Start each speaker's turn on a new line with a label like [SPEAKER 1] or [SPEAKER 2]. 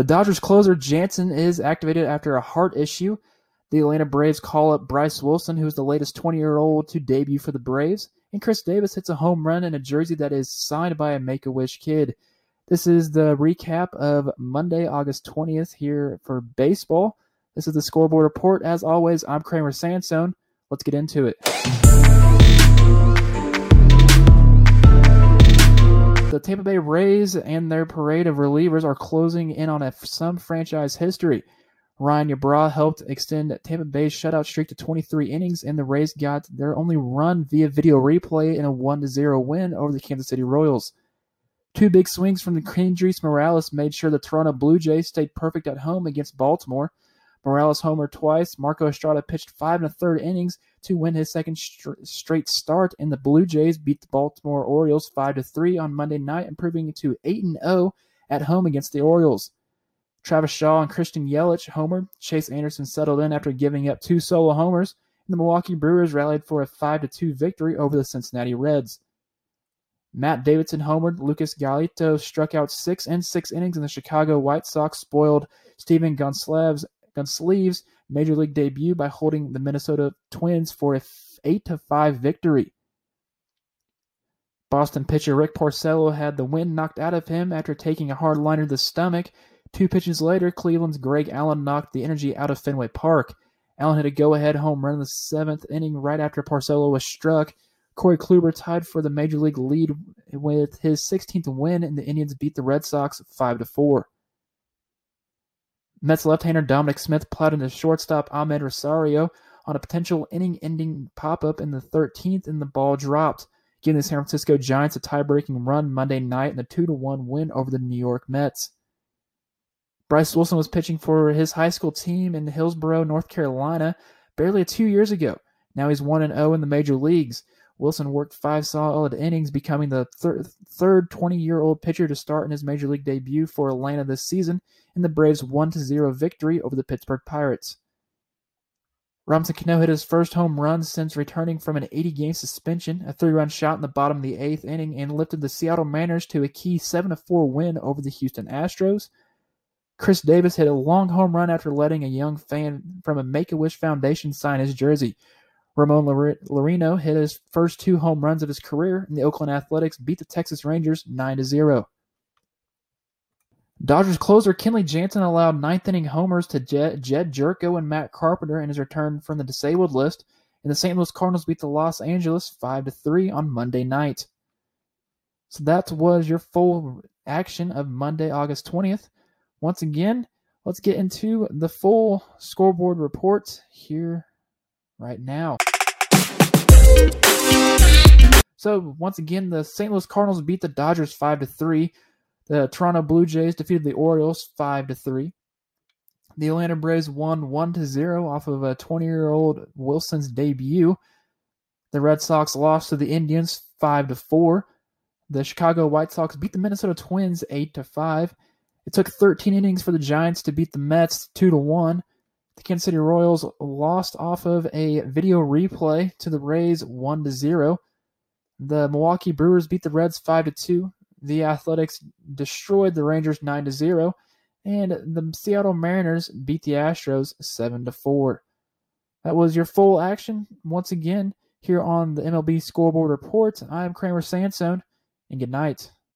[SPEAKER 1] The Dodgers closer Jansen is activated after a heart issue. The Atlanta Braves call up Bryce Wilson, who's the latest 20 year old to debut for the Braves. And Chris Davis hits a home run in a jersey that is signed by a Make a Wish kid. This is the recap of Monday, August 20th here for baseball. This is the scoreboard report. As always, I'm Kramer Sansone. Let's get into it. Tampa Bay Rays and their parade of relievers are closing in on a, some franchise history. Ryan Yarbrough helped extend Tampa Bay's shutout streak to 23 innings, and the Rays got their only run via video replay in a 1 0 win over the Kansas City Royals. Two big swings from the Kendrys Morales made sure the Toronto Blue Jays stayed perfect at home against Baltimore. Morales homered twice. Marco Estrada pitched five and a third innings to win his second straight start, and the Blue Jays beat the Baltimore Orioles five to three on Monday night, improving to eight and zero at home against the Orioles. Travis Shaw and Christian Yelich homered. Chase Anderson settled in after giving up two solo homers, and the Milwaukee Brewers rallied for a five to two victory over the Cincinnati Reds. Matt Davidson homered. Lucas Giolito struck out six and six innings, and the Chicago White Sox spoiled Stephen Gonsalves Gunsleeves' major league debut by holding the Minnesota Twins for a 8 to 5 victory. Boston pitcher Rick Porcello had the wind knocked out of him after taking a hard liner to the stomach. Two pitches later, Cleveland's Greg Allen knocked the energy out of Fenway Park. Allen hit a go-ahead home run in the seventh inning right after Porcello was struck. Corey Kluber tied for the major league lead with his 16th win, and the Indians beat the Red Sox 5 to 4. Mets left-hander Dominic Smith plowed into shortstop Amed Rosario on a potential inning-ending pop-up in the 13th, and the ball dropped, giving the San Francisco Giants a tie-breaking run Monday night in a 2-1 win over the New York Mets. Bryce Wilson was pitching for his high school team in Hillsborough, North Carolina, barely two years ago. Now he's 1 0 in the major leagues. Wilson worked five solid innings, becoming the thir- third 20 year old pitcher to start in his major league debut for Atlanta this season in the Braves' 1 0 victory over the Pittsburgh Pirates. Robinson Cano hit his first home run since returning from an 80 game suspension, a three run shot in the bottom of the eighth inning, and lifted the Seattle Mariners to a key 7 4 win over the Houston Astros. Chris Davis hit a long home run after letting a young fan from a Make a Wish Foundation sign his jersey. Ramon Laureano hit his first two home runs of his career, and the Oakland Athletics beat the Texas Rangers 9 0. Dodgers closer Kenley Jansen allowed ninth inning homers to Jed, Jed Gyorko and Matt Carpenter in his return from the disabled list, and the St. Louis Cardinals beat the Los Angeles 5 3 on Monday night. So that was your full action of Monday, August 20th. Once again, let's get into the full scoreboard report here right now. So once again, the St. Louis Cardinals beat the Dodgers five to three. The Toronto Blue Jays defeated the Orioles five to three. The Atlanta Braves won one to zero off of a 20-year-old Wilson's debut. The Red Sox lost to the Indians five to four. The Chicago White Sox beat the Minnesota Twins eight to five. It took 13 innings for the Giants to beat the Mets two to one. The Kansas City Royals lost off of a video replay to the Rays 1 to 0. The Milwaukee Brewers beat the Reds 5 to 2. The Athletics destroyed the Rangers 9 to 0. And the Seattle Mariners beat the Astros 7 to 4. That was your full action once again here on the MLB Scoreboard Report. I'm Kramer Sansone, and good night.